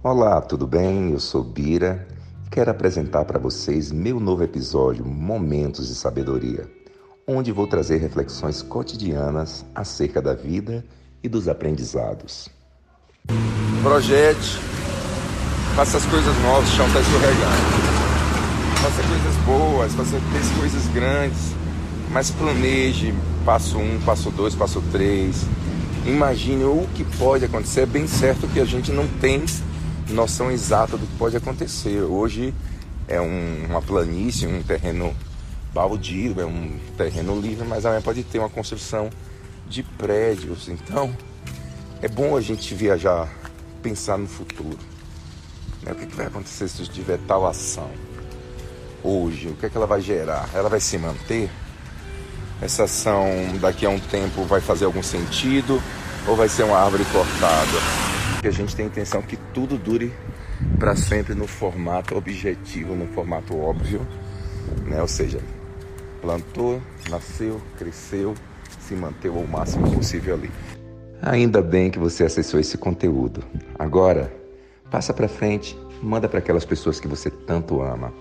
Olá, tudo bem? Eu sou Bira e quero apresentar para vocês meu novo episódio Momentos de Sabedoria, onde vou trazer reflexões cotidianas acerca da vida e dos aprendizados. Projete, faça as coisas novas, chão está escorregando. Faça coisas boas, faça coisas grandes, mas planeje passo um, passo dois, passo três. Imagine o que pode acontecer. É bem certo que a gente não tem noção exata do que pode acontecer. Hoje é um, uma planície, um terreno baldio, é um terreno livre, mas amanhã pode ter uma construção de prédios. Então é bom a gente viajar, pensar no futuro. Né? O que, que vai acontecer se tiver tal ação? Hoje, o que, é que ela vai gerar? Ela vai se manter? Essa ação daqui a um tempo vai fazer algum sentido ou vai ser uma árvore cortada? que a gente tem a intenção que tudo dure para sempre no formato objetivo, no formato óbvio, né? Ou seja, plantou, nasceu, cresceu, se manteve o máximo possível ali. Ainda bem que você acessou esse conteúdo. Agora, passa para frente, manda para aquelas pessoas que você tanto ama.